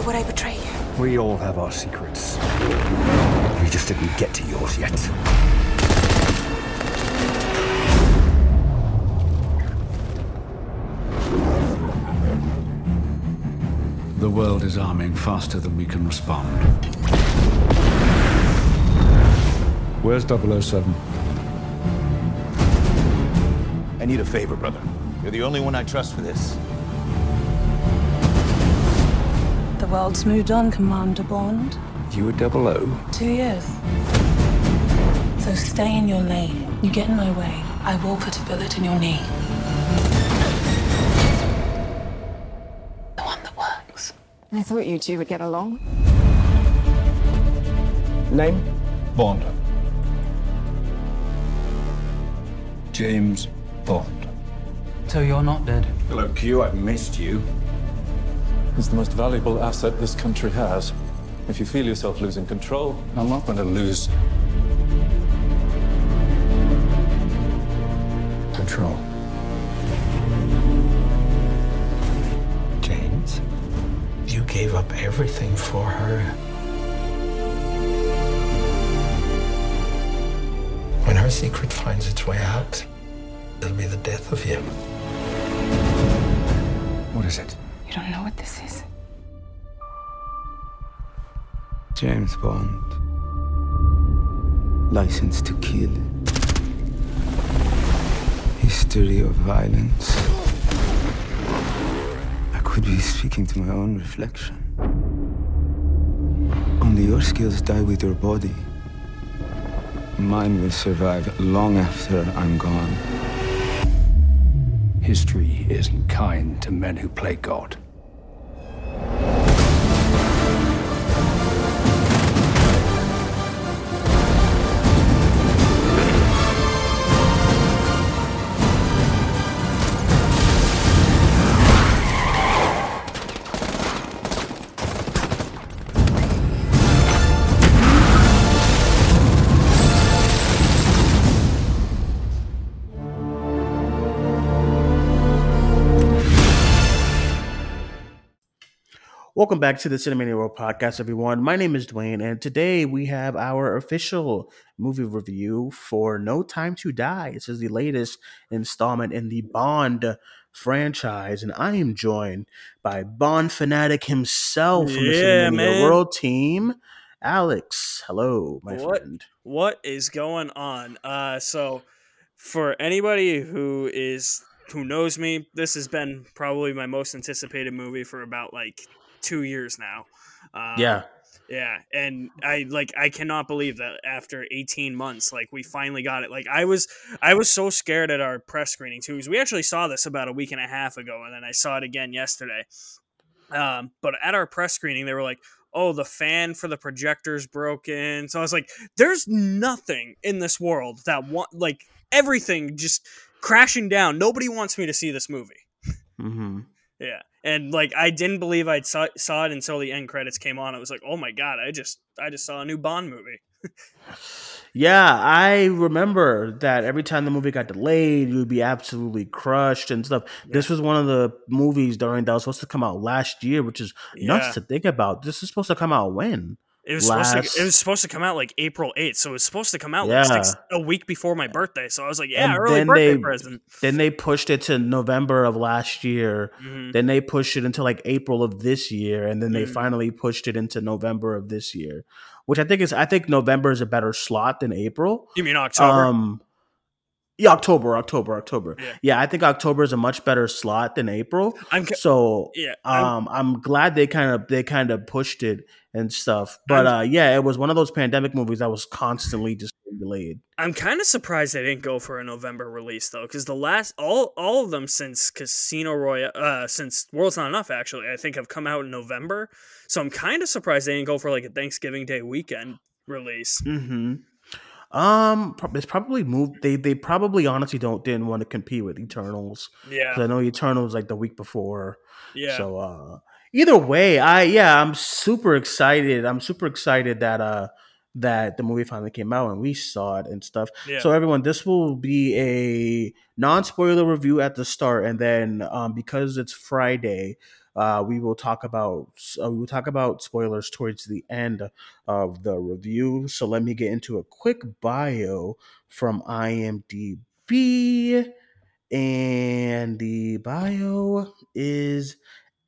Why would I betray you? We all have our secrets. We just didn't get to yours yet. The world is arming faster than we can respond. Where's 007? I need a favor, brother. You're the only one I trust for this. World's moved on, Commander Bond. You were 00? Two years. So stay in your lane. You get in my way, I will put a bullet in your knee. The one that works. I thought you two would get along. Name? Bond. James Bond. So you're not dead. Hello, Q. I've missed you. It's the most valuable asset this country has. If you feel yourself losing control, I'm not going to lose Control. James? You gave up everything for her. When her secret finds its way out, it'll be the death of you. What is it? You don't know what this is. James Bond. License to kill. History of violence. I could be speaking to my own reflection. Only your skills die with your body. Mine will survive long after I'm gone. History isn't kind to men who play God. Welcome back to the Cinemania World Podcast, everyone. My name is Duane, and today we have our official movie review for No Time to Die. This is the latest installment in the Bond franchise, and I am joined by Bond fanatic himself from the Yeah, Cinemania man. World team, Alex. Hello, my What? friend. what is going on uh so for anybody who is who knows me this has been probably my most anticipated movie for about like two years now. Um, Yeah, yeah and i like i cannot believe that after 18 months like we finally got it. Like i was i was so scared at our press screening too because we actually saw this about a week and a half ago and then i saw it again yesterday. Um, but at our press screening they were like oh the fan for the projector's broken. So i was like there's nothing in this world that want like everything just crashing down. Nobody wants me to see this movie. Hmm yeah and like i didn't believe i saw, saw it until the end credits came on I was like oh my god i just i just saw a new bond movie yeah. I remember that every time the movie got delayed, you would be absolutely crushed and stuff. This was one of the movies during that was supposed to come out last year, which is nuts to think about. This is supposed to come out when? It was supposed to it was supposed to come out like april 8th so it was supposed to come out like six, a week before my birthday so i was like yeah And early then birthday they- present Then they pushed it to November of last year. Mhm. Then they pushed it until like April of this year, and then they Mhm. finally pushed it into November of this year, which I think is I think November is a better slot than April. you mean october Um, yeah, October, October, October. Yeah. Yeah. I think October is a much better slot than April. i'm ca- So yeah I'm- um, I'm glad they kind of they kind of pushed it and stuff. But uh, yeah, it was one of those pandemic movies that was constantly just delayed. I'm kind of surprised they didn't go for a November release though, because the last all all of them since Casino Royale, uh, since World's Not Enough, actually, I think have come out in November. So I'm kind of surprised they didn't go for like a Thanksgiving Day weekend release. hmm Um, it's probably moved. They they probably honestly don't didn't want to compete with Eternals. Yeah, I know Eternals like the week before. yeah, So uh either way, I yeah, I'm super excited. I'm super excited that uh that the movie finally came out and we saw it and stuff. yeah. So everyone, this will be a non-spoiler review at the start and then um because it's Friday, Uh, we will talk about uh, we will talk about spoilers towards the end of the review. So let me get into a quick bio from IMDb, and the bio is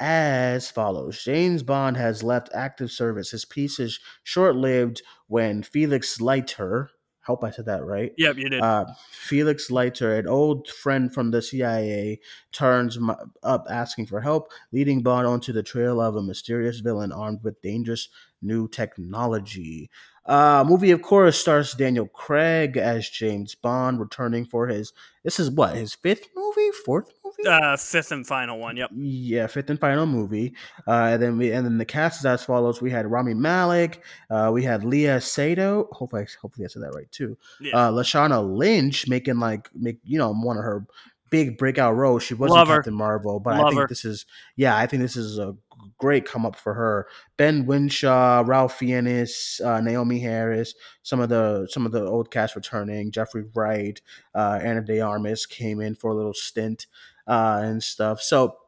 as follows James Bond has left active service. His peace is short lived when Felix Leiter, hope I said that right. Yep, you did. Uh, Felix Leiter, an old friend from the CIA, turns m- up asking for help, leading Bond onto the trail of a mysterious villain armed with dangerous new technology. Uh, movie, of course, stars Daniel Craig as James Bond, returning for his. This is what his fifth movie, fourth movie. Uh, fifth and final one. Yep. Yeah, fifth and final movie. Uh, and then we and then the cast is as follows: We had Rami Malek, uh, we had Leah Sato. Hopefully, hopefully I said that right too. Yeah. Uh, Lashana Lynch making like make you know one of her big breakout role. She wasn't Love her. Captain Marvel, but I think her. this is yeah, I think this is a great come up for her. Ben Winshaw, Ralph Fiennes, uh, Naomie Harris, some of the some of the old cast returning. Jeffrey Wright, uh, Ana De Armas came in for a little stint uh, and stuff. So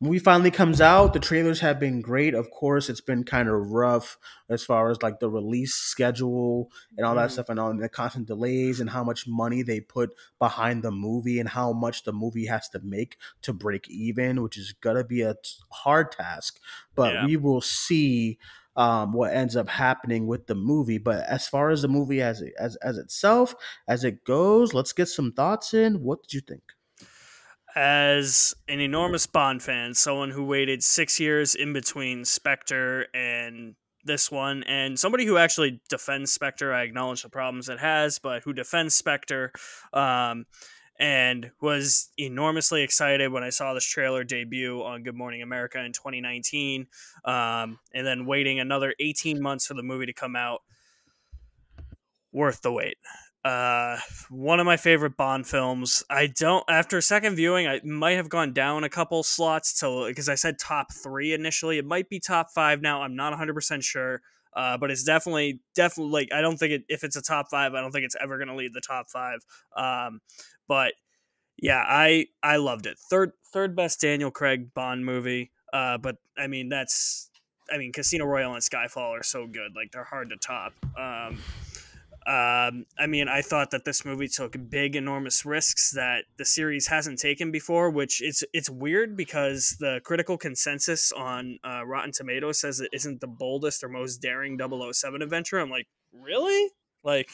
movie finally comes out the trailers have been great. Of course it's been kind of rough as far as like the release schedule and all that Mhm. stuff and all the constant delays and how much money they put behind the movie and how much the movie has to make to break even which is gonna be a hard task. But Yeah. we will see um, what ends up happening with the movie. But as far as the movie as as, as itself as it goes let's get some thoughts in. What did you think as an enormous Bond fan, someone who waited six years in between Spectre and this one, and somebody who actually defends Spectre, I acknowledge the problems it has, but who defends Spectre, um, and was enormously excited when I saw this trailer debut on Good Morning America in 2019, um, and then waiting another 18 months for the movie to come out. Worth the wait. Uh, one of my favorite Bond films. I don't after second viewing, I might have gone down a couple slots to because I said top three initially. It might be top five now. I'm not 100 percent sure. Uh, but it's definitely definitely like I don't think it if it's a top five, I don't think it's ever gonna lead the top five. Um, but yeah, I I loved it. Third third best Daniel Craig Bond movie. Uh, but I mean that's I mean Casino Royale and Skyfall are so good, like they're hard to top. Um, um, I mean, I thought that this movie took big, enormous risks that the series hasn't taken before. Which it's it's weird because the critical consensus on uh, Rotten Tomatoes says it isn't the boldest or most daring 007 adventure. I'm like, really? Like,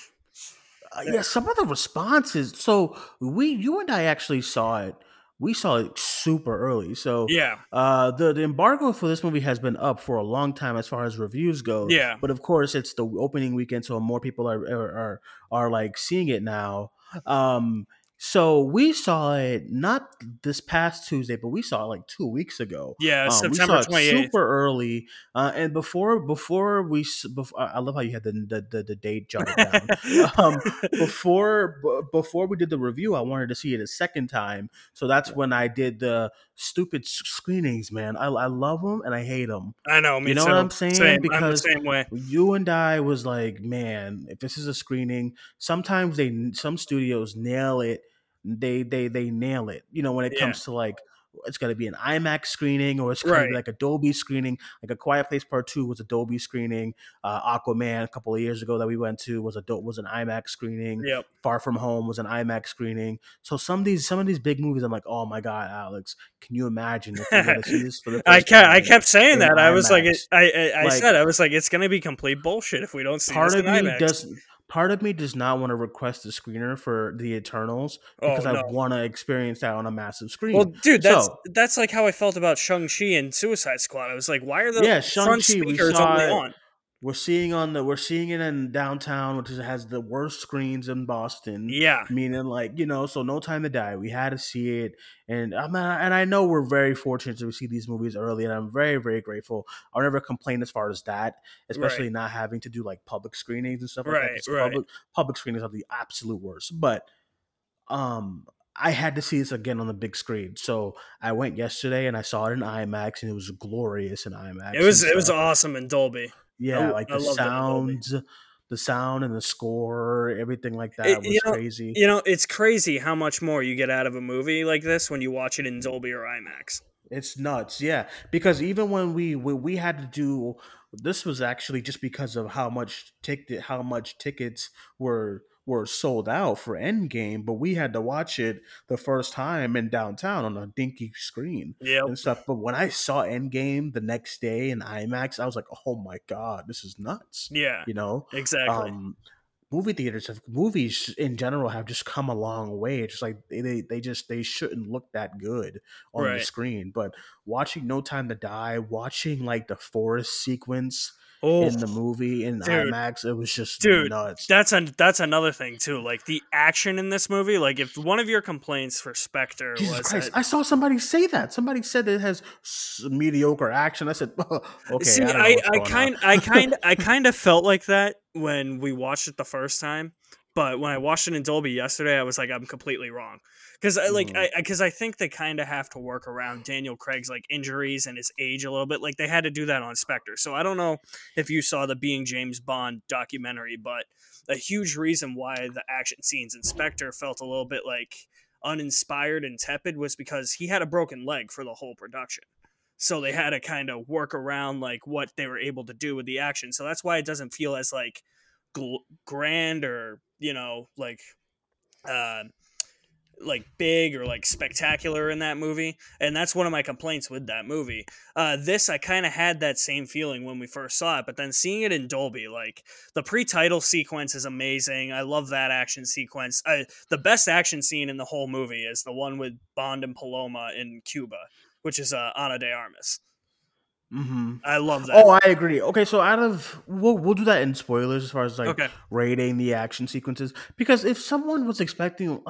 Uh, yeah, some of the responses. So we, you and I actually saw it. We saw it super early. So yeah, uh, the, the embargo for this movie has been up for a long time as far as reviews go. Yeah. but of course it's the opening weekend, so more people are are are, are like seeing it now. Um, so we saw it not this past Tuesday, but we saw it like two weeks ago. yeah, Um, September it 28th. super early, uh, and before before we before, I love how you had the the, the, the date jotted down. um, before b- before we did the review, I wanted to see it a second time, so that's when I did the stupid screenings. Man, I, I love them and I hate them. I know, You know too. what I'm saying? Same. I'm the Because same way. You and I was like, man, if this is a screening, sometimes they some studios nail it. They they they nail it. You know when it Yeah. comes to like it's going to be an IMAX screening or it's going to Right. be like a Dolby screening. Like a Quiet Place Part Two was a Dolby screening. Uh, Aquaman a couple of years ago that we went to was a was an IMAX screening. Yep. Far From Home was an IMAX screening. So some of these some of these big movies, I'm like, oh my god, Alex, can you imagine if to see this for the I kept, I kept saying in that. I was like, it, I, I, I Like- said, I was like, it's gonna be complete bullshit if we don't see part this of me IMAX. does part of me does not want to request a screener for the Eternals Oh, because I want to experience that on a massive screen. Well, dude, that's So- that's like how I felt about Shang Chi and Suicide Squad. I was like, why are the Yeah, front Shang-Chi, speakers only on? We're seeing on the we're seeing it in downtown, which is, has the worst screens in Boston. Yeah, Meaning, like you know, so No Time to Die. We had to see it, and I mean, and I know we're very fortunate to see these movies early, and I'm very, very grateful. I'll never complain as far as that, especially Right. not having to do like public screenings and stuff like Right, that. right. Public, public screenings are the absolute worst, but um. I had to see this again on the big screen, so I went yesterday and I saw it in IMAX, and it was glorious in IMAX. it was it was awesome in Dolby. Yeah, I- like I the loved it in Dolby. sounds, the sound and the score, everything like that It- was you know, crazy. You know, it's crazy how much more you get out of a movie like this when you watch it in Dolby or IMAX. It's nuts, yeah. Because even when we when we had to do this was actually just because of how much ticket how much tickets were were sold out for Endgame, but we had to watch it the first time in downtown on a dinky screen Yep. and stuff. But when I saw Endgame the next day in IMAX, I was like, "Oh my god, this is nuts!" Yeah, You know, exactly. um, movie theaters have movies in general have just come a long way. It's just like they, they they just they shouldn't look that good on the screen. But watching No Time to Die, watching like the forest sequence oh, in the movie in dude. IMAX, it was just Dude, nuts. that's an that's another thing too. Like the action in this movie. Like if one of your complaints for Spectre Jesus was Christ! that, I saw somebody say that. Somebody said it has mediocre action. I said, okay. See, I, I, I kind, I kind, I kind of felt like that when we watched it the first time, but when I watched it in Dolby yesterday, I was like, I'm completely wrong because I like, Mhm. I because I think they kind of have to work around Daniel Craig's like injuries and his age a little bit. Like they had to do that on Spectre. So I don't know if you saw the Being James Bond documentary, but a huge reason why the action scenes in Spectre felt a little bit like uninspired and tepid was because he had a broken leg for the whole production so they had to kind of work around like what they were able to do with the action so that's why it doesn't feel as like gl- grand or you know like uh like big or like spectacular in that movie and that's one of my complaints with that movie. Uh this i kind of had that same feeling when we first saw it but then seeing it in dolby like the pre-title sequence is amazing. I love that action sequence. I, the best action scene in the whole movie is the one with bond and paloma in cuba which is uh, ana de armas hmm i love that. Oh, I agree. Okay, so out of we'll we'll do that in spoilers as far as like okay. rating the action sequences. Because if someone was expecting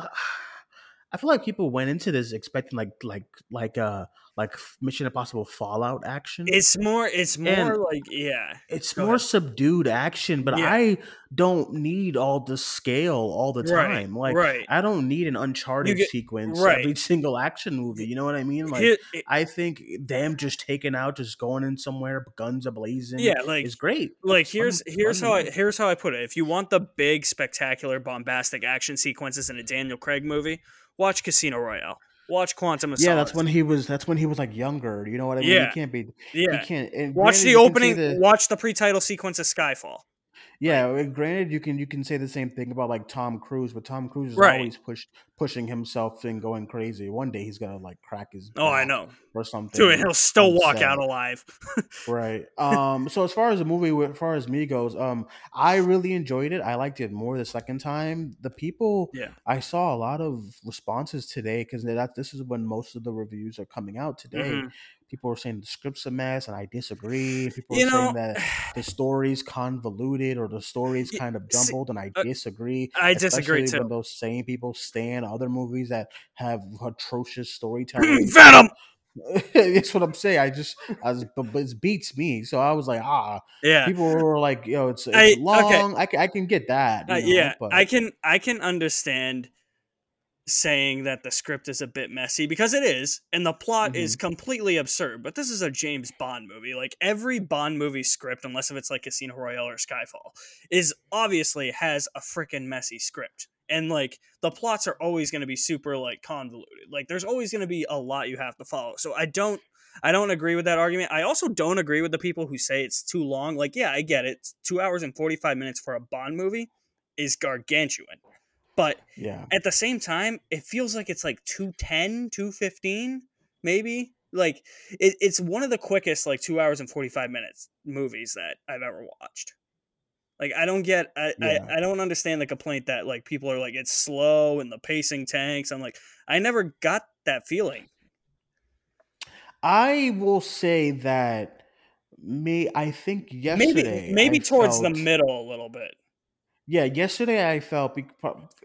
I feel like people went into this expecting like like like uh like Mission Impossible Fallout action. it's more it's more And- like yeah it's go more ahead. subdued action, but Yeah. I don't need all the scale all the Right, time. Like right. I don't need an Uncharted get- sequence right. every single action movie. You know what I mean? Like Here- it- I think them just taking out, just going in somewhere, guns a blazing. yeah like is great. like It's fun- here's here's fun how I here's how I put it. If you want the big, spectacular, bombastic action sequences in a Daniel Craig movie, watch Casino Royale. Watch Quantum of Yeah, that's when he was. That's when he was like younger. You know what I mean? Yeah. He can't be. yeah. He can't. and Watch the you can opening. the- Watch the pre-title sequence of Skyfall. Yeah, uh, granted, you can you can say the same thing about like Tom Cruise, but Tom Cruise is Right. always push pushing himself and going crazy. One day he's gonna like crack his. Oh, I know. or something. Dude, he'll still walk out alive. Right. Um. So as far as the movie, as far as me goes, um, I really enjoyed it. I liked it more the second time. The people, Yeah. I saw a lot of responses today because that this is when most of the reviews are coming out today. Mhm. People are saying the script's a mess, and I disagree. People You are know, saying that the story's convoluted or the story's kind of jumbled, and I uh, disagree. I disagree too. When those same people stand other movies that have atrocious storytelling. Venom. That's what I'm saying. I just, I was, but, it beats me. So I was like, ah, Yeah. people were like, yo, it's, it's I- okay. long. I, can, I can get that. Uh, know, yeah, but- I can I can understand saying that the script is a bit messy because it is, and the plot is Mm-hmm. completely absurd. But this is a James Bond movie. Like every Bond movie script, unless if it's like Casino Royale or Skyfall, is obviously has a freaking messy script. And like the plots are always going to be super like convoluted. Like there's always going to be a lot you have to follow. So I don't I don't agree with that argument. I also don't agree with the people who say it's too long. Like, yeah, I get it. Two hours and 45 minutes for a Bond movie is gargantuan. But yeah. at the same time, it feels like it's like 210, 215, maybe. Like, it, it's one of the quickest, like, two hours and 45 minutes movies that I've ever watched. Like, I don't get, I, Yeah. I, I don't understand the complaint that, like, people are like, it's slow and the pacing tanks. I'm like, I never got that feeling. I will say that me, I think yesterday. maybe maybe I towards the middle a little bit. Yeah, yesterday I felt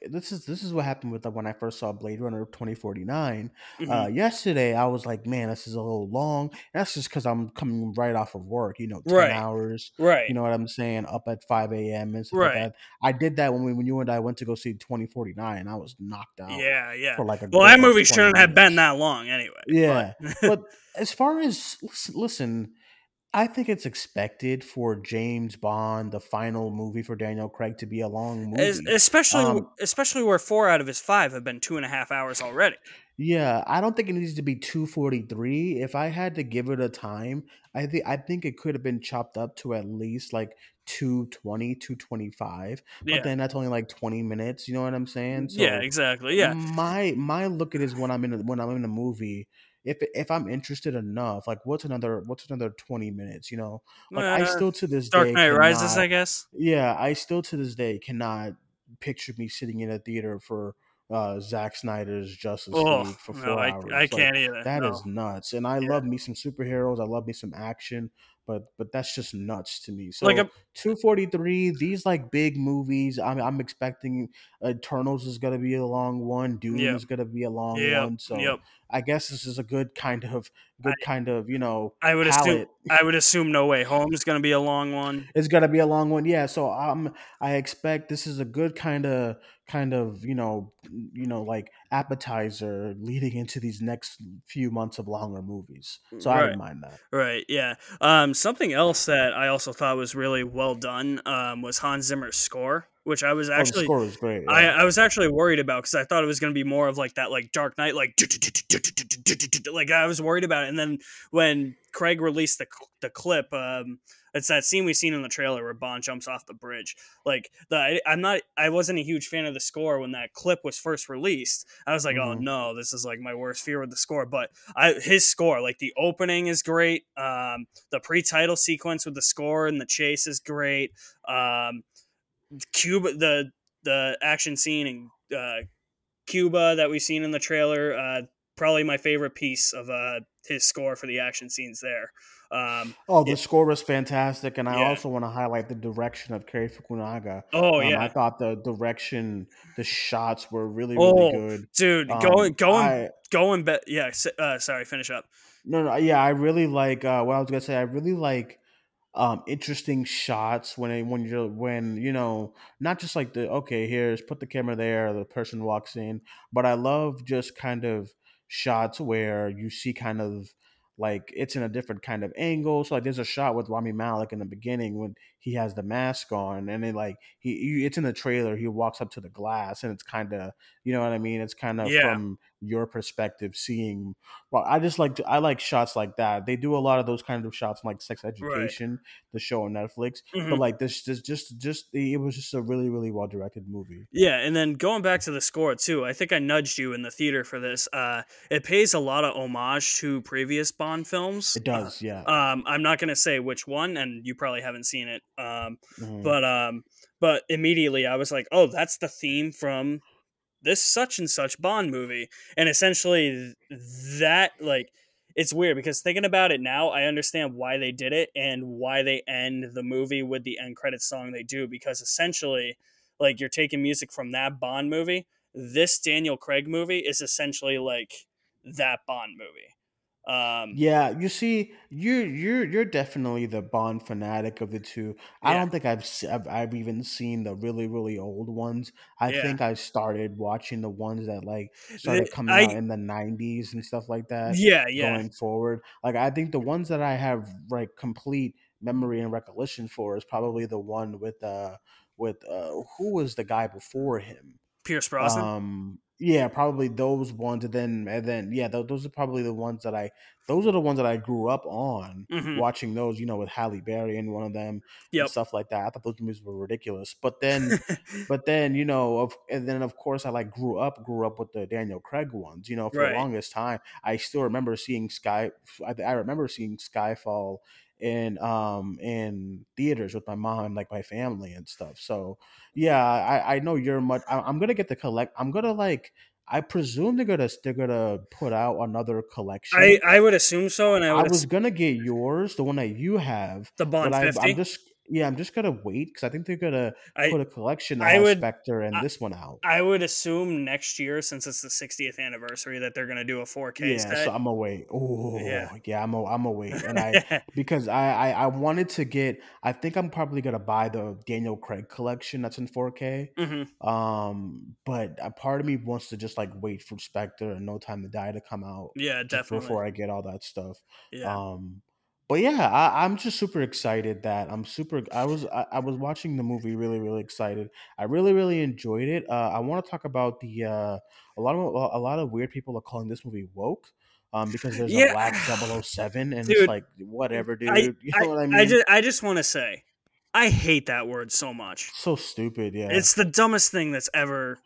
this is this is what happened with the, when I first saw Blade Runner twenty forty nine. Mhm. Uh, yesterday I was like, man, this is a little long. That's just because I'm coming right off of work. You know, ten Right. hours. right. You know what I'm saying? Up at five a.m. and stuff Right. like that. I did that when we when you and I went to go see twenty forty nine. and I was knocked out. yeah, yeah. For like a Well, that movie shouldn't have been that long anyway. Yeah, but- but as far as listen, listen, I think it's expected for James Bond, the final movie for Daniel Craig, to be a long movie. Es- especially Um, especially where four out of his five have been two and a half hours already. Yeah, I don't think it needs to be 243. If I had to give it a time, I think I think it could have been chopped up to at least like 220, 225. Yeah. But then that's only like 20 minutes, you know what I'm saying? yeah, exactly. Yeah, My my look at it is when I'm in a, when I'm in a movie, if if I'm interested enough, like what's another what's another 20 minutes, you know? Like I Uh, still to this Dark day Knight Rises, cannot- I guess. yeah, I still to this day cannot picture me sitting in a theater for uh Zack Snyder's Justice Oh League for no, four I, hours. I Like, can't either. That no. is nuts. And I Yeah. love me some superheroes. I love me some action, but but that's just nuts to me. So Like a- 243, these like big movies. I'm I'm expecting Eternals is gonna be a long one, Dune Yep. is gonna be a long Yep, one. So yep. I guess this is a good kind of good kind of, you know, I would assume. I would assume No Way Home is going to be a long one. It's gonna be a long one, yeah. So um, I expect this is a good kind of, kind of, you know, you know, like appetizer leading into these next few months of longer movies. So I Right. don't mind that. Right. Yeah. Um, something else that I also thought was really well done um, was Hans Zimmer's score, which I was oh, the actually score is great. I, yeah. I was actually worried about because I thought it was going to be more of like that like Dark Knight like like I was worried about it and then when Craig released the the clip um it's that scene we've seen in the trailer where Bond jumps off the bridge like the I, I'm not I wasn't a huge fan of the score when that clip was first released I was like oh Mhm. no this is like my worst fear with the score but I his score like the opening is great um the pre-title sequence with the score and the chase is great um Cuba the the action scene in uh, Cuba that we've seen in the trailer. Uh, probably my favorite piece of uh, his score for the action scenes there. Um, oh, the score was fantastic, and I Yeah. also want to highlight the direction of Cary Fukunaga. oh Um, yeah, I thought the direction, the shots were really, Oh, really good. dude, Um, going going I- going be- Yeah, uh, sorry, finish up. No, no, yeah, I really like uh, what I was gonna say. I really like um, interesting shots when when you're when you know not just like the okay, here's put the camera there, the person walks in, but I love just kind of shots where you see kind of like it's in a different kind of angle. So like there's a shot with Rami Malek in the beginning when he has the mask on, and then like he, he it's in the trailer. He walks up to the glass, and it's kind of you know what I mean. It's kind of Yeah. from your perspective seeing well i just like to, i like shots like that they do a lot of those kind of shots like sex education the show on netflix Mhm. but like this this just just it was just a really really well directed movie Yeah, and then going back to the score too, I think I nudged you in the theater for this. Uh, it pays a lot of homage to previous Bond films. it does yeah Um, I'm not gonna say which one, and you probably haven't seen it. Um, Mhm. but um, but immediately I was like, oh, that's the theme from this such and such Bond movie, and essentially that like. It's weird because thinking about it now, I understand why they did it and why they end the movie with the end credit song they do. Because essentially, like you're taking music from that Bond movie. This Daniel Craig movie is essentially like that Bond movie. Um, yeah you see you're you're you're definitely the bond fanatic of the two i don't think I've, I've i've even seen the really really old ones i Yeah. think i started watching the ones that like started coming I- out in the 90s and stuff like that yeah, yeah. going forward. Like I think the ones that I have like complete memory and recollection for is probably the one with uh with uh who was the guy before him? Pierce Brosnan. Um yeah, probably those ones and then and then yeah, tho- those are probably the ones that I those are the ones that I grew up on Mhm. watching those, you know, with Halle Berry in one of them Yep. and stuff like that. I thought those movies were ridiculous. But then but then you know of and then of course i like grew up grew up with the daniel craig ones you know for Right. the longest time i still remember seeing sky i, I remember seeing skyfall in um in theaters with my mom and like my family and stuff so yeah i i know you're much I, i'm gonna get the collect i'm gonna like i presume they're gonna they're gonna put out another collection I, I would assume so, and I I was ass- gonna get yours, the one that you have, the Bond I, fifty. I'm just yeah, I'm just gonna wait because I think they're gonna I put a collection I would- Spectre and I- this one out. I would assume next year, since it's the 60th anniversary, that they're gonna do a 4K yeah, set. so I'm gonna wait. Oh, Yeah. yeah, I'm a, I'm gonna wait, and I because I, I I wanted to get. I think I'm probably gonna buy the Daniel Craig collection that's in 4K. hmm Um, but a part of me wants to just like wait for Spectre and No Time to Die to come out Yeah, definitely. before I get all that stuff. yeah. Um, but yeah, I, I'm just super excited that I'm super. I was I, I was watching the movie really really excited. I really really enjoyed it. Uh, I want to talk about the uh, a lot of a lot of weird people are calling this movie woke. Um, because there's Yeah. a black 007 and Dude, it's like whatever, dude. I, you know I, what I mean? I just, I just want to say, I hate that word so much. so stupid, yeah. It's the dumbest thing that's ever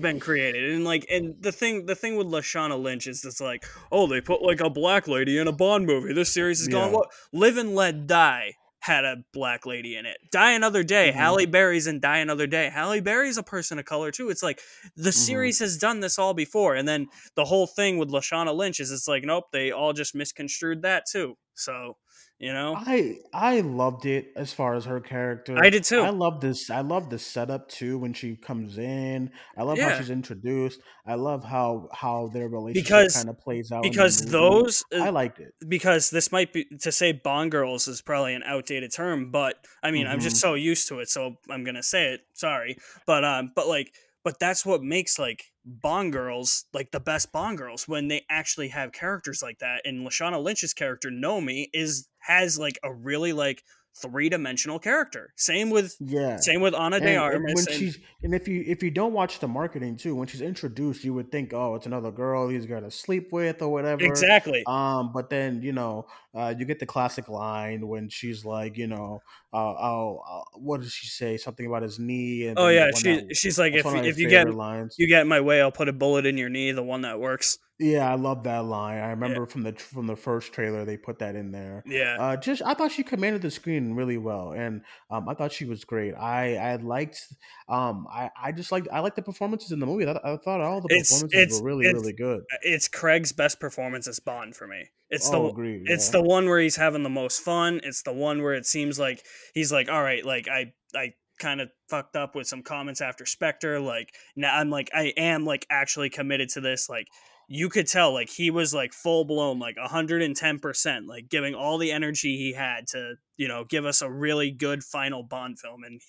been created. And like, and the thing, the thing with Lashana Lynch is it's like, oh, they put like a black lady in a Bond movie. This series is going. Yeah. What? Live and Let Die had a black lady in it. Die Another Day. Mhm. Halle Berry's in Die Another Day. Halle Berry's a person of color too. It's like the Mhm. series has done this all before, and then the whole thing with Lashana Lynch is it's like, nope, they all just misconstrued that too. So, you know, I I loved it as far as her character. I did too. I love this. I love the setup too when she comes in. I love how she's introduced. I love how how their relationship Because- kind of plays out. because those uh, I liked it. because this might be to say Bond girls is probably an outdated term, but I mean I'm just Mhm. so used to it, so I'm gonna say it. Sorry, but um, but like, but that's what makes like Bond girls like the best Bond girls when they actually have characters like that. And Lashana Lynch's character Nomi is has like a really like three dimensional character. Same with Yeah. same with Ana And, de and Armas. when and- she's and if you if you don't watch the marketing too, when she's introduced, you would think, oh, it's another girl he's gonna sleep with or whatever. exactly. Um, but then you know, uh, you get the classic line when she's like, you know, uh, oh, uh, what does she say? Something about his knee. And Oh yeah, she that- she's like if one of my if you get lines. you get in my way, I'll put a bullet in your knee. The one that works. Yeah, I love that line. I remember from the from the first trailer they put that in there. Yeah. Uh, just I thought she commanded the screen really well, and um, I thought she was great. I I liked um I I just liked I liked the performances in the movie. I, I thought all the performances it's- were really really good. it's Craig's best performance as Bond for me. It's oh, the agreed. it's the one where he's having the most fun. It's the one where it seems like he's like, all right, like I I kind of fucked up with some comments after Spectre. Like now I'm like I am like actually committed to this. Like you could tell like he was like full blown like 110% like giving all the energy he had to you know give us a really good final bond film and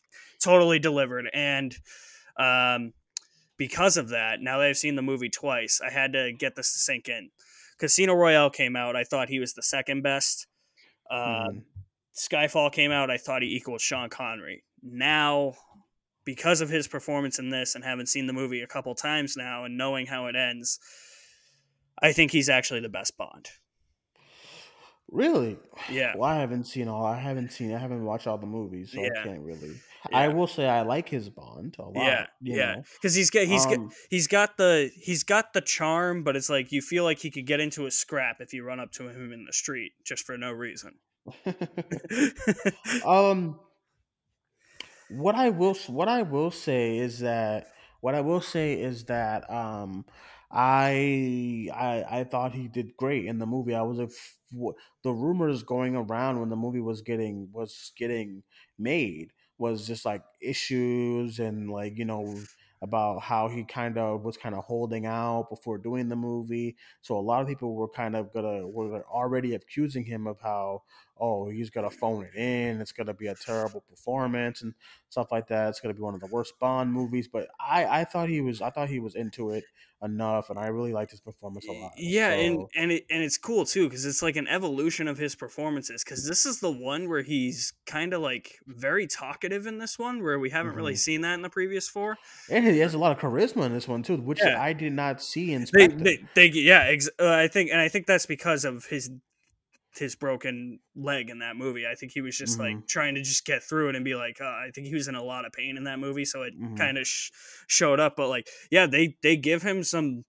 totally delivered. And um because of that now that i've seen the movie twice i had to get this to sink in. Casino royale came out i thought he was the second best. Um Mhm. skyfall came out i thought he equaled sean connery. Now because of his performance in this and having seen the movie a couple times now and knowing how it ends I think he's actually the best Bond. Really? Yeah. Well, I haven't seen all. I haven't seen. I haven't watched all the movies, so I can't really. Yeah. I will say I like his Bond a lot. yeah, yeah, because he's got he's got Um, he's got the he's got the charm, but it's like you feel like he could get into a scrap if you run up to him in the street just for no reason. um what i will what i will say is that what i will say is that um i i i thought he did great in the movie. I was a f- the rumors going around when the movie was getting was getting made was just like issues and like you know about how he kind of was kind of holding out before doing the movie. So a lot of people were kind of gonna were already accusing him of how oh, he's gonna phone it in. It's gonna be a terrible performance and stuff like that. It's gonna be one of the worst Bond movies. But I, I thought he was, I thought he was into it enough, and I really liked his performance a lot. Yeah, and So, and it and it's cool too because it's like an evolution of his performances. Because this is the one where he's kind of like very talkative in this one, where we haven't really Mhm. seen that in the previous four. and he has a lot of charisma in this one too, which Yeah. I did not see in They, they, they yeah, ex- uh, I think, and I think that's because of his his broken leg in that movie. I think he was just like Mhm. trying to just get through it and be like, uh, I think he was in a lot of pain in that movie, so it Mhm. kind of sh- showed up. But like, yeah, they they give him some.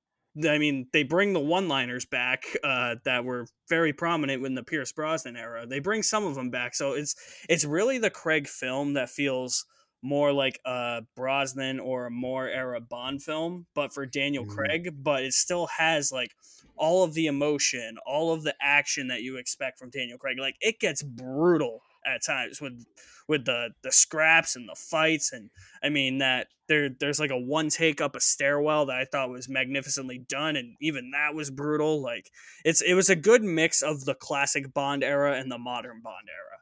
I mean, they bring the one-liners back uh, that were very prominent in the Pierce Brosnan era. They bring some of them back, so it's it's really the Craig film that feels more like a Brosnan or a more era Bond film, but for Daniel Mhm. Craig. But it still has like all of the emotion, all of the action that you expect from Daniel Craig. Like it gets brutal at times with with the the scraps and the fights and I mean that there there's like a one take up a stairwell that I thought was magnificently done and even that was brutal. Like it's it was a good mix of the classic Bond era and the modern Bond era.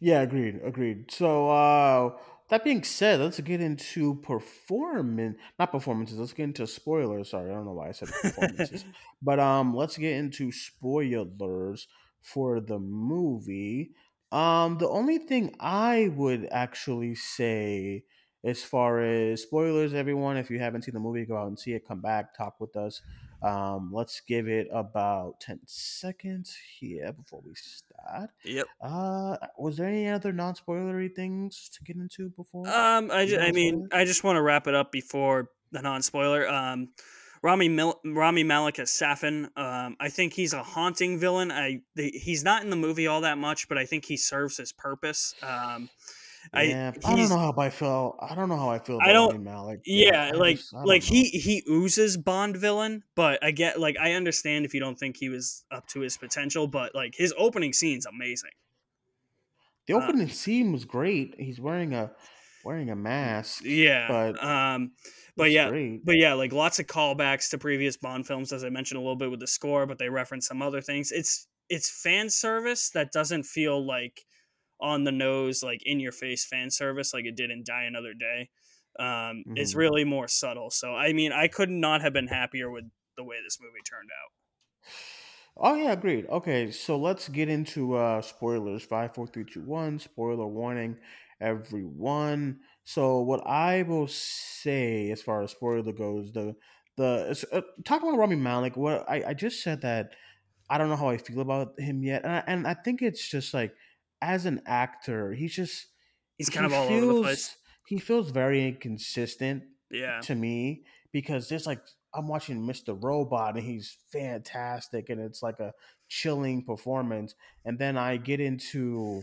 Yeah, agreed, agreed. So uh that being said, let's get into performance not performances, let's get into spoilers. Sorry, I don't know why I said performances. but um let's get into spoilers for the movie. Um, the only thing I would actually say, as far as spoilers, everyone, if you haven't seen the movie, go out and see it. Come back, talk with us. Um, let's give it about ten seconds here before we start. Yep. Uh, was there any other non-spoilery things to get into before? Um, I, I mean, I just want to wrap it up before the non-spoiler. Um, Rami Mil- Rami Malek as Safin. Um, I think he's a haunting villain. I the, he's not in the movie all that much, but I think he serves his purpose. Um, yeah, I, I don't know how I feel. I don't know how I feel. About I don't- Rami Malek. Yeah, I like just- like know. he he oozes Bond villain, but I get like I understand if you don't think he was up to his potential, but like his opening scene's amazing. The uh, opening scene was great. He's wearing a wearing a mask. Yeah, but um, but yeah, great. but yeah, like lots of callbacks to previous Bond films, as I mentioned a little bit with the score, but they reference some other things. It's it's fan service that doesn't feel like on the nose, like in your face fan service, like it did in Die Another Day. Um, It's Mhm. really more subtle. So I mean, I could not have been happier with the way this movie turned out. Oh yeah, agreed. Okay, so let's get into uh spoilers. Five, four, three, two, one. Spoiler warning, everyone. So what I will say as far as spoiler goes, the the uh, talking about Rami Malek. What I, I just said that I don't know how I feel about him yet, and I, and I think it's just like as an actor, he's just He's kind he of all over the place. He feels very inconsistent Yeah. to me because there's like I'm watching Mr. Robot and he's fantastic and it's like a chilling performance. And then I get into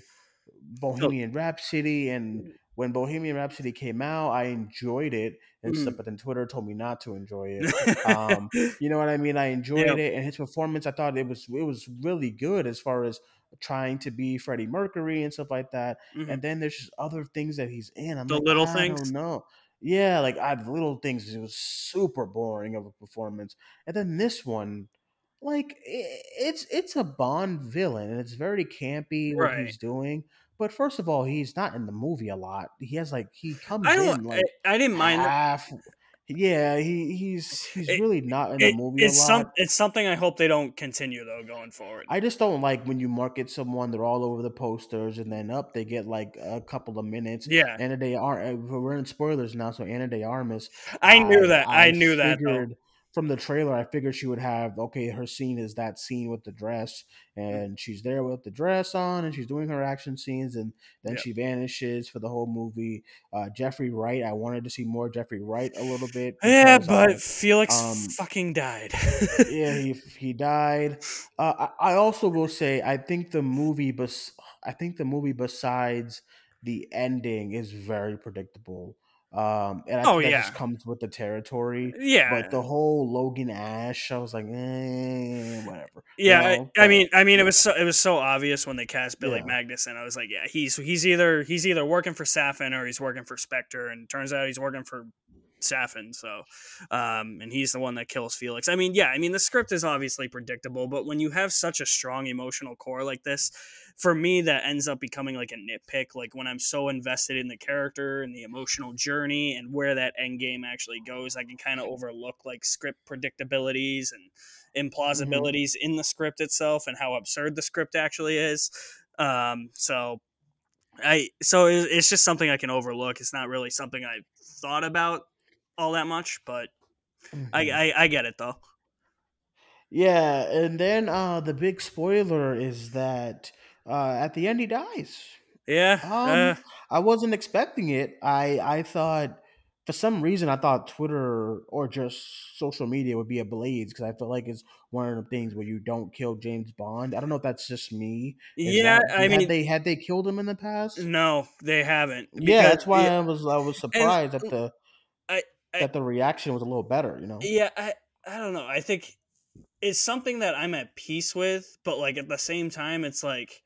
Bohemian Rhapsody and when Bohemian Rhapsody came out, I enjoyed it and stuff, Mm. but then Twitter told me not to enjoy it. Um, you know what I mean? I enjoyed it and his performance, I thought it was it was really good as far as trying to be Freddie Mercury and stuff like that. Mhm. And then there's just other things that he's in. I'm The like, little I things? don't. Yeah, like I little things. It was super boring of a performance. And then this one, like i- it's it's a Bond villain, and it's very campy what Right. he's doing. But first of all, he's not in the movie a lot. He has like he comes I in like I, I didn't mind. that. Yeah, he he's he's It- really not in the It- movie a it's lot. some. It's something I hope they don't continue though going forward. I just don't like when you market someone, they're all over the posters, and then up they get like a couple of minutes. Yeah. Anna De Ar- uh, we're in spoilers now, so Ana De Armas. I knew that. I, knew that. Though. From the trailer, I figured she would have okay. Her scene is that scene with the dress, Mm. and she's there with the dress on, and she's doing her action scenes, and then she vanishes for the whole movie. Uh, Jeffrey Wright, I wanted to see more Jeffrey Wright a little bit. Yeah, but uh, Felix um, fucking died. yeah, he he died. Uh, I, I also will say I think the movie, bes- I think the movie besides the ending is very predictable. Um, and I Oh, think that yeah. just comes with the territory. yeah. But the whole Logan Ash, I was like, eh, whatever. Yeah, I- know, I, mean, I mean, yeah. it was so it was so obvious when they cast Billy Yeah. Magnussen. I was like, yeah, he's he's either he's either working for Safin or he's working for Spectre, and turns out he's working for Safin. So, um, and he's the one that kills Felix. I mean, yeah, I mean, the script is obviously predictable, but when you have such a strong emotional core like this, for me, that ends up becoming like a nitpick. Like when I'm so invested in the character and the emotional journey and where that end game actually goes, I can kind of overlook like script predictabilities and implausibilities in the script itself and how absurd the script actually is. Um, so I so it's just something I can overlook. It's not really something I thought about all that much, but I, Mhm. I I get it though. yeah, and then uh, the big spoiler is that uh, at the end he dies. Yeah. Um, uh, I wasn't expecting it. I I thought for some reason I thought Twitter or just social media would be ablaze because I feel like it's one of the things where you don't kill James Bond. I don't know if that's just me. Is yeah. that- I mean, they had they killed him in the past? no, they haven't. yeah, that's why yeah, I was I was surprised at the I- I- that the reaction was a little better. You know. Yeah, I I don't know. I think it's something that I'm at peace with, but like at the same time, it's like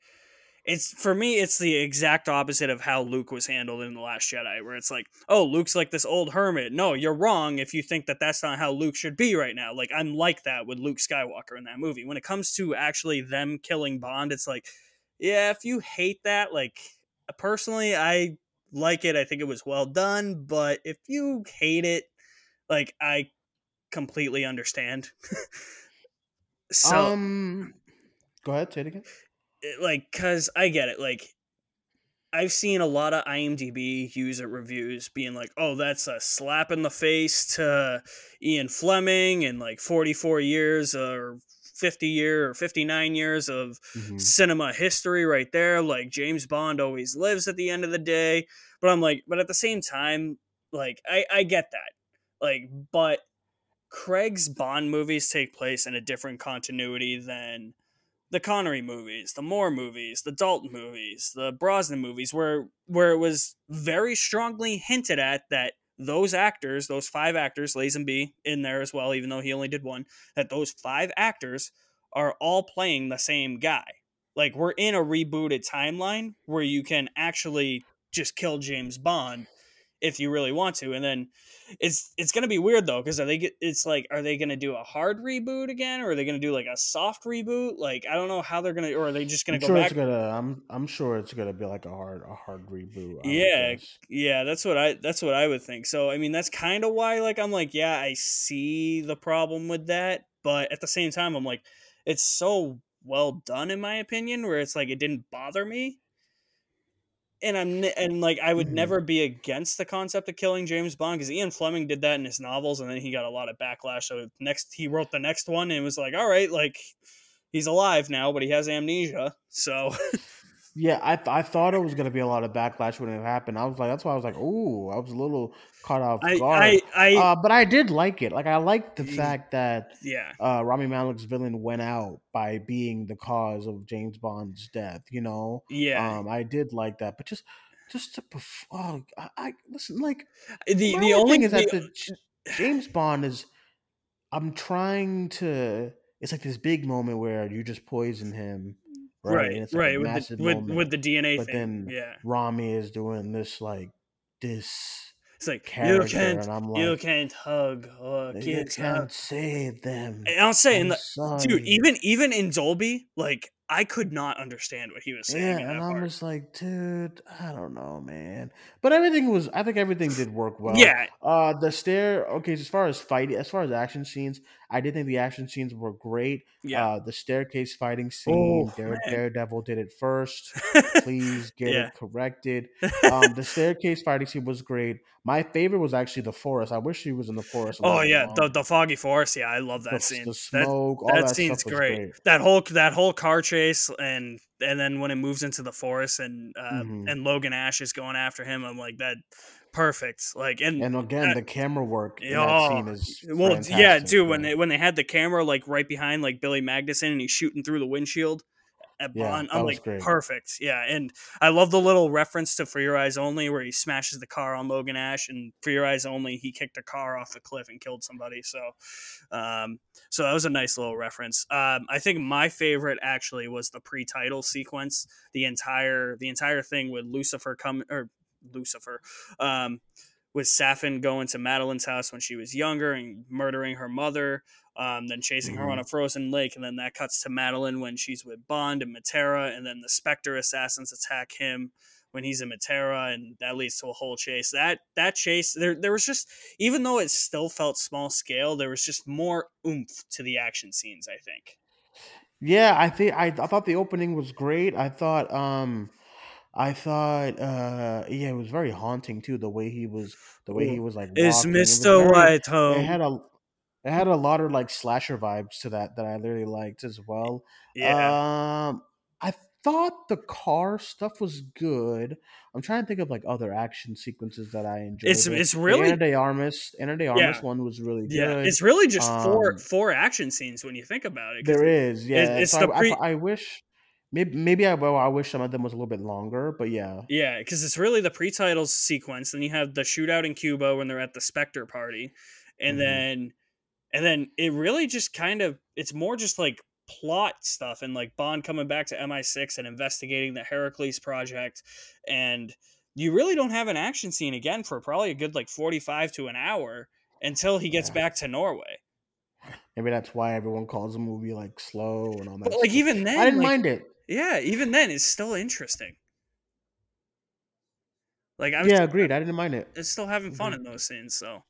it's for me, it's the exact opposite of how Luke was handled in the Last Jedi, where it's like, oh, Luke's like this old hermit. No, you're wrong if you think that that's not how Luke should be right now. Like I'm like that with Luke Skywalker in that movie. When it comes to actually them killing Bond, it's like, yeah, if you hate that, like personally, I like it. I think it was well done, but if you hate it, like I completely understand. so um, go ahead, say it again. it- like because I get it. Like I've seen a lot of IMDb user reviews being like, "Oh, that's a slap in the face to Ian Fleming and like 44 years or 50 year or 59 years of Mhm. cinema history right there. Like James Bond always lives at the end of the day." But I'm like, but at the same time, like I I get that. Like, but Craig's Bond movies take place in a different continuity than the Connery movies, the Moore movies, the Dalton movies, the Brosnan movies, where where it was very strongly hinted at that those actors, those five actors, Lazenby in there as well, even though he only did one, that those five actors are all playing the same guy. Like we're in a rebooted timeline where you can actually just kill James Bond if you really want to, and then it's it's gonna be weird though because are they it's like are they gonna do a hard reboot again or are they gonna do like a soft reboot like i don't know how they're gonna or are they just gonna I'm go sure back it's gonna. I'm I'm sure it's gonna be like a hard a hard reboot. I yeah yeah that's what i that's what i would think so i mean that's kind of why like i'm like yeah i see the problem with that but at the same time i'm like it's so well done in my opinion where it's like it didn't bother me and i'm and like i would Mhm. never be against the concept of killing james bond because ian fleming did that in his novels and then he got a lot of backlash so next he wrote the next one and was like all right like he's alive now but he has amnesia so Yeah, I th- I thought it was gonna be a lot of backlash when it happened. I was like, that's why I was like, ooh, I was a little caught off i guard. i i uh, but I did like it. Like I liked the Mm. fact that yeah uh, Rami Malek's villain went out by being the cause of James Bond's death. You know, yeah um, I did like that. But just just to oh, I, I listen like the the only thing is that the- the James Bond is. I'm trying to. It's like this big moment where you just poison him, right? right it's like right with the, with with the dna but thing then yeah Rami is doing this like this it's like you can't I'm you can't hug or you kids can't hug save them. and i'll say in the dude sorry." even even in dolby like i could not understand what he was saying yeah, and I'm part. just like, dude, I don't know, man. But everything was, I think everything did work well. yeah Uh, the stair. Okay, as far as fighting, as far as action scenes, I did think the action scenes were great. yeah Uh, the staircase fighting scene, Oh, Dare. Daredevil did it first. Please get Yeah. it corrected. Um, the staircase fighting scene was great. My favorite was actually the forest. I wish he was in the forest. oh yeah the, the foggy forest yeah i love that the, scene the that, smoke, all that that, scene's great. great. That whole that whole car chase and and then when it moves into the forest and uh, Mhm. and Logan Ash is going after him, I'm like that perfect. Like and, And again, uh, the camera work in oh, that scene is well, yeah, dude. When they when they had the camera like right behind like Billy Magnussen and he's shooting through the windshield at Yeah, Bond, I'm like great. perfect. Yeah, and I love the little reference to For Your Eyes Only where he smashes the car on Logan Ash, and For Your Eyes Only he kicked a car off the cliff and killed somebody. So, um, so that was a nice little reference. Um, I think my favorite actually was the pre-title sequence. The entire the entire thing with Lucifer come or Lucifer. Um, with Safin going to Madeleine's house when she was younger and murdering her mother, um, then chasing her on a frozen lake, and then that cuts to Madeleine when she's with Bond and Matera, and then the Spectre assassins attack him when he's in Matera, and that leads to a whole chase. That that chase, there there was just even though it still felt small scale, there was just more oomph to the action scenes. I think. Yeah, I think I, I thought the opening was great. I thought um I thought uh yeah, it was very haunting too, the way he was the way he was like Is walking. It was Mister White It had a it had a lot of like slasher vibes to that that I really liked as well. yeah. Um I thought the car stuff was good. I'm trying to think of like other action sequences that I enjoyed. It's- it's the really- Ana de Armas Ana de Armas Yeah. one was really yeah, good. it's really just four Um, four action scenes when you think about it. There is, yeah. it's so the I, pre- I, I wish, maybe, maybe I well, I wish some of them was a little bit longer, but yeah, Yeah, because it's really the pre-titles sequence. Then you have the shootout in Cuba when they're at the Spectre party, and Mhm. then and then it really just kind of it's more just like plot stuff and like Bond coming back to MI6 and investigating the Heracles project, and you really don't have an action scene again for probably a good like forty-five to an hour until he gets Yeah. back to Norway. maybe that's why everyone calls the movie like slow and all that. But like stuff. even then, I didn't like, mind it. Yeah, even then, it's still interesting. Like I'm Yeah, still, agreed. I didn't mind it. it's still having fun Mhm. in those scenes. So.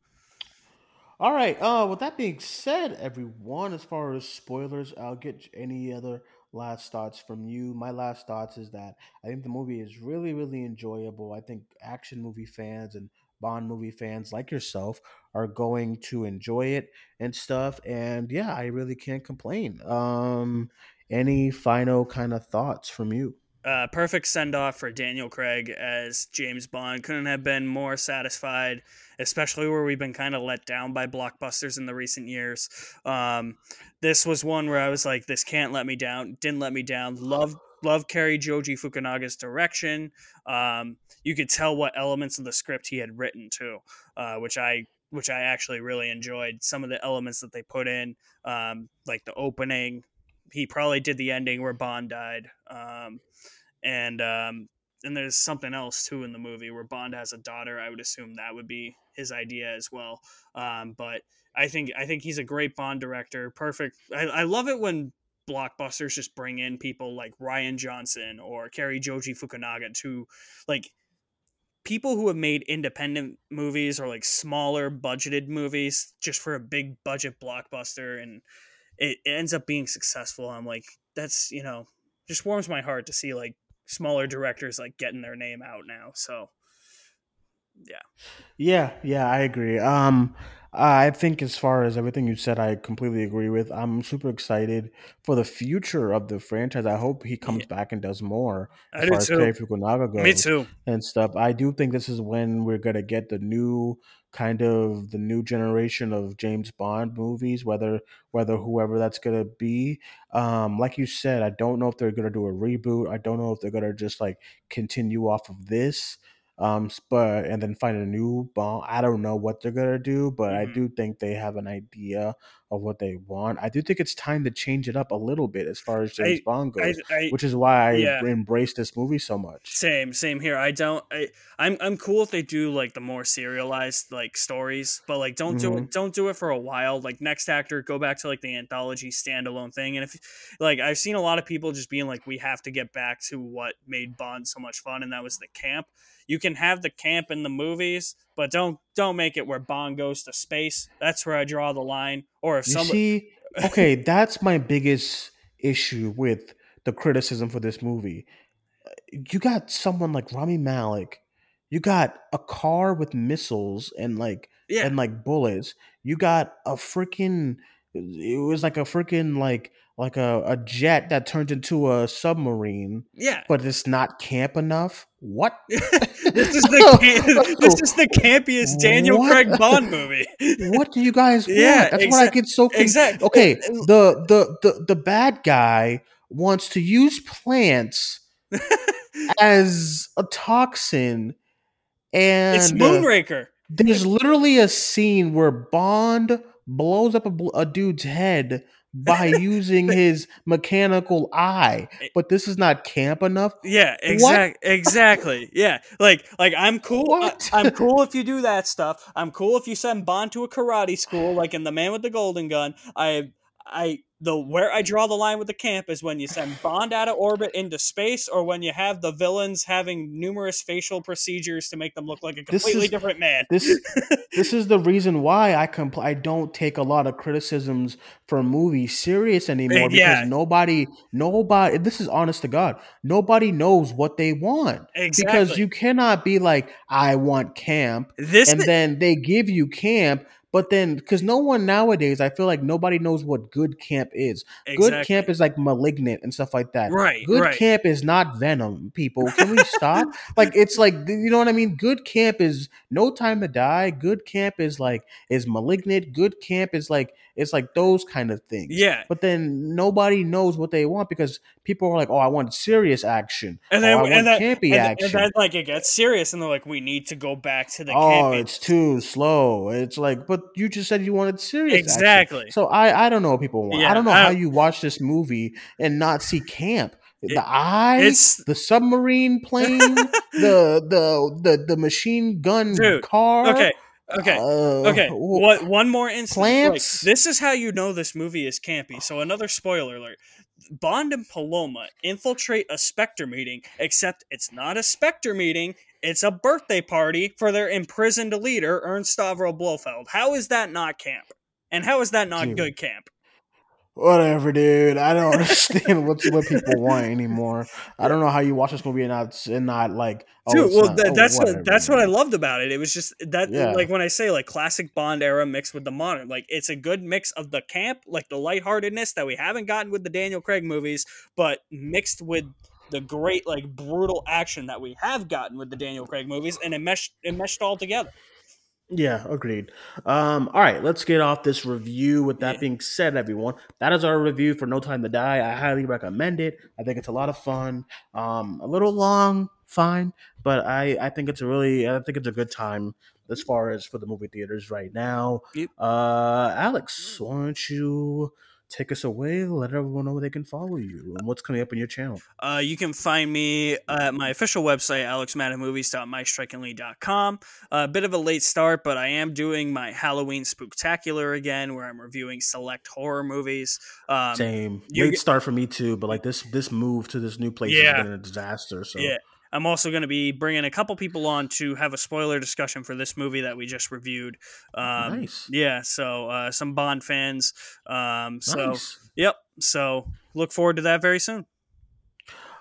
All right. Uh, with that being said, everyone, as far as spoilers, I'll get any other last thoughts from you. My last thoughts is that I think the movie is really, really enjoyable. I think action movie fans and Bond movie fans like yourself are going to enjoy it and stuff. And yeah, I really can't complain. Um, any final kind of thoughts from you? Uh, perfect send off for Daniel Craig as James Bond. Couldn't have been more satisfied, especially where we've been kind of let down by blockbusters in the recent years. Um, this was one where I was like, this can't let me down. Didn't let me down. Love love Cary Joji Fukunaga's direction. Um, you could tell what elements of the script he had written too, uh, which I which I actually really enjoyed. Some of the elements that they put in, um, like the opening. He probably did the ending where Bond died. Um, and um, and there's something else too in the movie where Bond has a daughter. I would assume that would be his idea as well. Um, but I think I think he's a great Bond director. Perfect. I, I love it when blockbusters just bring in people like Rian Johnson or Cary Joji Fukunaga to like people who have made independent movies or like smaller budgeted movies just for a big budget blockbuster and it, ends up being successful. I'm like, that's you know, just warms my heart to see like smaller directors like getting their name out now. So yeah. Yeah, yeah, I agree. Um I think as far as everything you said, I completely agree with. I'm super excited for the future of the franchise. I hope he comes back and does more as I far as Fukunaga goes. Me too. And stuff. I do think this is when we're gonna get the new kind of the new generation of James Bond movies, whether whether whoever that's gonna be. Um, like you said, I don't know if they're gonna do a reboot. I don't know if they're gonna just like continue off of this um but and then find a new bond i don't know what they're gonna do but mm-hmm. i do think they have an idea of what they want i do think it's time to change it up a little bit as far as james I, bond goes I, I, which is why i yeah. embrace this movie so much same same here i don't I, i'm i'm cool if they do like the more serialized like stories but like don't mm-hmm. do it don't do it for a while like next actor go back to like the anthology standalone thing and if like i've seen a lot of people just being like we have to get back to what made bond so much fun and that was the camp you can have the camp in the movies, but don't don't make it where Bond goes to space. That's where I draw the line. Or if you somebody see, okay, that's my biggest issue with the criticism for this movie. You got someone like Rami Malek. You got a car with missiles and like yeah. and like bullets. You got a freaking it was like a freaking like like a, a jet that turns into a submarine. Yeah. But it's not camp enough. What? this is the camp, this is the campiest Daniel what? Craig Bond movie. what do you guys want? Yeah, That's exa- what I get so confused. Exactly. Okay, the, the the the bad guy wants to use plants as a toxin and It's Moonraker. There's literally a scene where Bond blows up a, a dude's head by using his mechanical eye. Eh but this is not camp enough. Yeah, exactly. Exactly. Yeah, like like I'm cool. I, I'm cool if you do that stuff. I'm cool if you send Bond to a karate school, like in The Man with the Golden Gun. I I the where I draw the line with the camp is when you send Bond out of orbit into space, or when you have the villains having numerous facial procedures to make them look like a completely is, different man. This this is the reason why I compl- I don't take a lot of criticisms for movies serious anymore eh, because yeah. nobody nobody this is honest to God nobody knows what they want exactly because you cannot be like I want camp this and then they give you camp but then, because no one nowadays, I feel like nobody knows what good camp is. Exactly. Good camp is like malignant and stuff like that. Right. Good right. camp is not venom. People, can we stop? like it's like you know what I mean. Good camp is no time to die. Good camp is like is malignant. Good camp is like it's like those kind of things. Yeah. But then nobody knows what they want because people are like, "Oh, I want serious action." And oh, then, oh, I want and then, campy and, action. And then, like, it gets serious, and they're like, "We need to go back to the." Oh, campy. it's too slow. It's like, but you just said you wanted serious. Exactly. Action. So I, I don't know what people want. Yeah, I don't know I how you watch this movie and not see camp. The It- eye, it's- the submarine plane, the the the the machine gun Dude, car. Okay. Okay. uh, Okay. What? One more instance. Plants? Like, this is how you know this movie is campy. So another spoiler alert. Bond and Paloma infiltrate a Spectre meeting, except it's not a Spectre meeting. It's a birthday party for their imprisoned leader, Ernst Stavro Blofeld. How is that not camp? And how is that not Dude. good camp? Whatever, dude. I don't understand what's what people want anymore. I don't know how you watch this movie and not and not like. Oh, Dude, well, not- that, oh, that's whatever, what that's what I loved about it. It was just that, Yeah. like when I say like classic Bond era mixed with the modern, like it's a good mix of the camp, like the lightheartedness that we haven't gotten with the Daniel Craig movies, but mixed with the great like brutal action that we have gotten with the Daniel Craig movies, and it meshed it meshed all together. Yeah, agreed. Um, all right, let's get off this review. With that Yeah. being said, everyone, that is our review for No Time to Die. I highly recommend it. I think it's a lot of fun. Um, a little long, fine, but I I think it's a really I think it's a good time as far as for the movie theaters right now. Yep. Uh, Alex, why don't you take us away? Let everyone know where they can follow you and what's coming up on your channel. Uh, you can find me at my official website, alexmadamovies.mystrikingly.com. A bit of a late start, but I am doing my Halloween Spooktacular again, where I'm reviewing select horror movies. Um, Same late start for me too, but like this this move to this new place Yeah. has been a disaster. So Yeah. I'm also going to be bringing a couple people on to have a spoiler discussion for this movie that we just reviewed. Um, Nice. Yeah, so uh, some Bond fans. Um, so, nice. yep. So look forward to that very soon.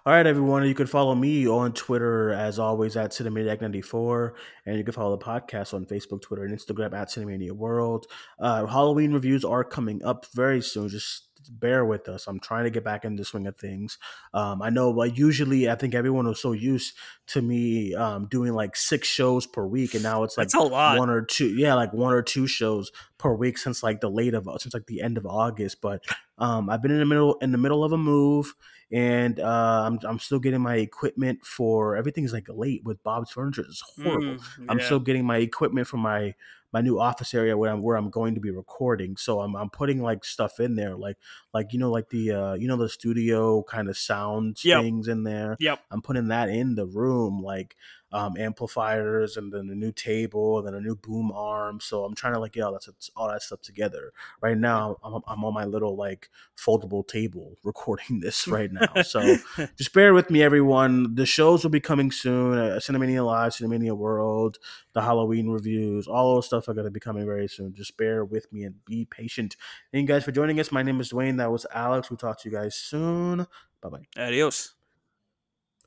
All right, everyone. You can follow me on Twitter as always at Cinemaniac94, and you can follow the podcast on Facebook, Twitter, and Instagram at Cinemania World. Uh, Halloween reviews are coming up very soon. Just bear with us. I'm trying to get back in the swing of things. Um, I know, but usually, I think everyone was so used to me um, doing like six shows per week, and now it's like one or two. Yeah, like one or two shows per week since like the late of since like the end of August. But um, I've been in the middle in the middle of a move and uh, I'm I'm still getting my equipment for everything's like late with Bob's Furniture. It's horrible. Mm, I'm still getting my equipment for my my new office area where I'm where I'm going to be recording. So I'm I'm putting like stuff in there, like like you know like the uh you know the studio kind of sound Yep. things in there. Yep. I'm putting that in the room, like um, amplifiers and then a new table and then a new boom arm. So I'm trying to like get all that stuff- all that stuff together. Right now, I'm, I'm on my little like foldable table recording this right now. So just bear with me, everyone. The shows will be coming soon. Uh, Cinemania Live, Cinemania World, the Halloween reviews, all those stuff are going to be coming very soon. Just bear with me and be patient. Thank you guys for joining us. My name is Duane. That was Alex. We'll talk to you guys soon. Bye bye. Adios.